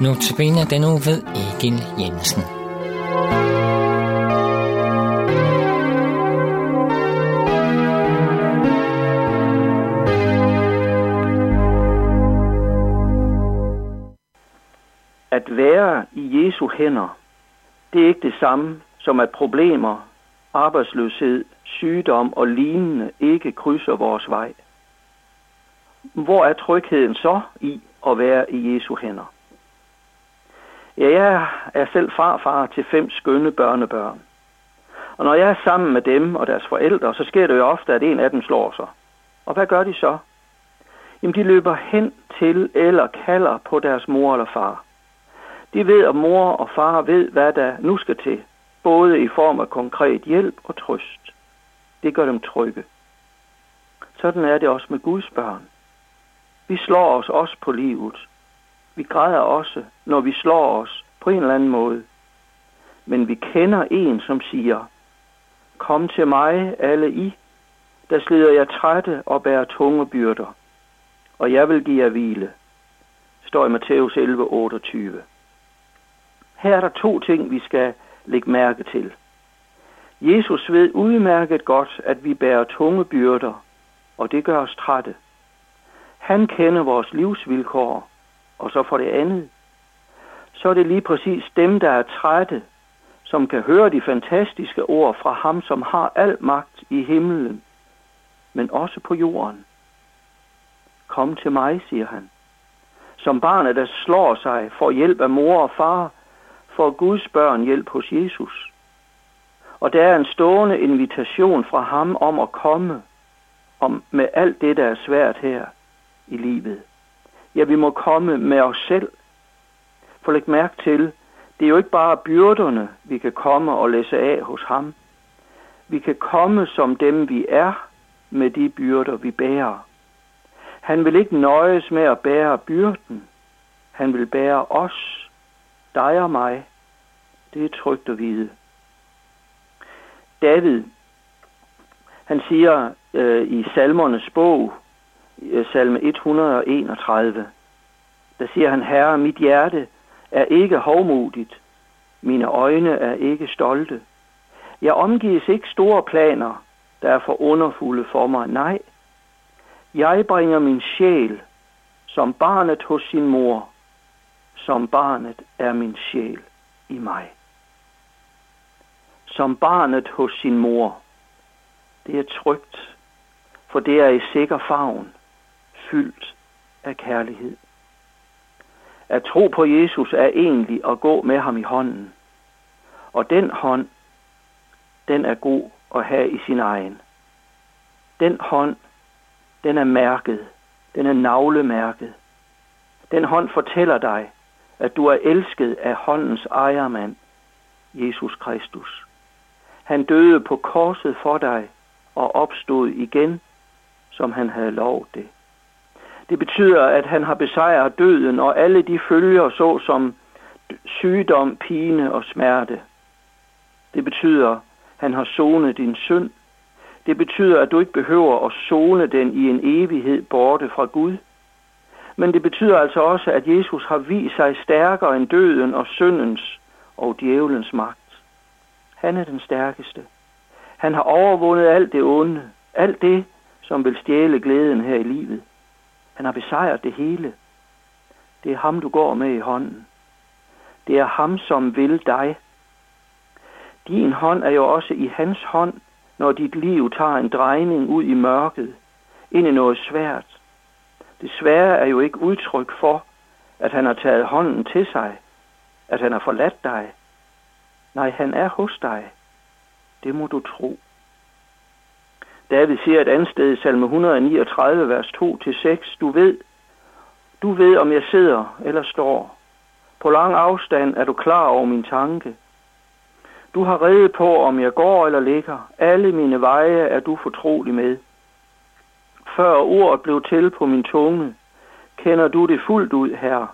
Notabene den uge ved Egil Jensen. At være i Jesu hænder, det er ikke det samme som at problemer, arbejdsløshed, sygdom og lignende ikke krydser vores vej. Hvor er trygheden så i at være i Jesu hænder? Ja, jeg er selv farfar til fem skønne børnebørn. Og når jeg er sammen med dem og deres forældre, så sker det jo ofte, at en af dem slår sig. Og hvad gør de så? Jamen, de løber hen til eller kalder på deres mor eller far. De ved, at mor og far ved, hvad der nu skal til, både i form af konkret hjælp og trøst. Det gør dem trygge. Sådan er det også med Guds børn. Vi slår os også på livet. Vi græder også, når vi slår os på en eller anden måde. Men vi kender en, som siger, Kom til mig, alle I, der slider jeg trætte og bærer tunge byrder, og jeg vil give jer hvile. Står i Matthæus 11, 28. Her er der to ting, vi skal lægge mærke til. Jesus ved udmærket godt, at vi bærer tunge byrder, og det gør os trætte. Han kender vores livsvilkår, og så for det andet, så er det lige præcis dem, der er trætte, som kan høre de fantastiske ord fra ham, som har al magt i himlen, men også på jorden. Kom til mig, siger han. Som barnet, der slår sig for hjælp af mor og far, får Guds børn hjælp hos Jesus. Og der er en stående invitation fra ham om at komme om med alt det, der er svært her i livet. Ja, vi må komme med os selv. For læg mærke til, det er jo ikke bare byrderne, vi kan komme og læse af hos ham. Vi kan komme som dem, vi er, med de byrder, vi bærer. Han vil ikke nøjes med at bære byrden. Han vil bære os, dig og mig. Det er trygt at vide. David, han siger øh, i salmernes bog, Øh, salme 131, der siger han, Herre, mit hjerte er ikke hovmodigt, mine øjne er ikke stolte. Jeg omgives ikke store planer, der er for underfulde for mig. Nej, jeg bringer min sjæl som barnet hos sin mor, som barnet er min sjæl i mig. Som barnet hos sin mor. Det er trygt, for det er i sikker favn, fyldt af kærlighed. At tro på Jesus er egentlig at gå med ham i hånden. Og den hånd, den er god at have i sin egen. Den hånd, den er mærket. Den er navlemærket. Den hånd fortæller dig, at du er elsket af håndens ejermand, Jesus Kristus. Han døde på korset for dig og opstod igen, som han havde lovet det. Det betyder, at han har besejret døden og alle de følger, så som sygdom, pine og smerte. Det betyder, at han har sonet din synd. Det betyder, at du ikke behøver at zone den i en evighed borte fra Gud. Men det betyder altså også, at Jesus har vist sig stærkere end døden og syndens og djævelens magt. Han er den stærkeste. Han har overvundet alt det onde, alt det, som vil stjæle glæden her i livet. Han har besejret det hele. Det er ham, du går med i hånden. Det er ham, som vil dig. Din hånd er jo også i hans hånd, når dit liv tager en drejning ud i mørket, ind i noget svært. Det svære er jo ikke udtryk for, at han har taget hånden til sig, at han har forladt dig. Nej, han er hos dig. Det må du tro. David siger et andet sted i salme 139, vers 2-6, du ved, du ved, om jeg sidder eller står. På lang afstand er du klar over min tanke. Du har reddet på, om jeg går eller ligger. Alle mine veje er du fortrolig med. Før ordet blev til på min tunge, kender du det fuldt ud, her.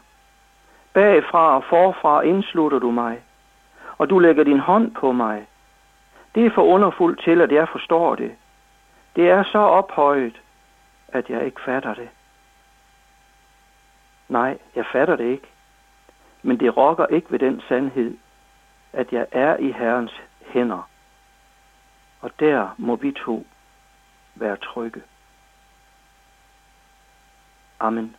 Bagfra og forfra indslutter du mig, og du lægger din hånd på mig. Det er for underfuldt til, at jeg forstår det. Det er så ophøjet, at jeg ikke fatter det. Nej, jeg fatter det ikke. Men det rokker ikke ved den sandhed, at jeg er i Herrens hænder. Og der må vi to være trygge. Amen.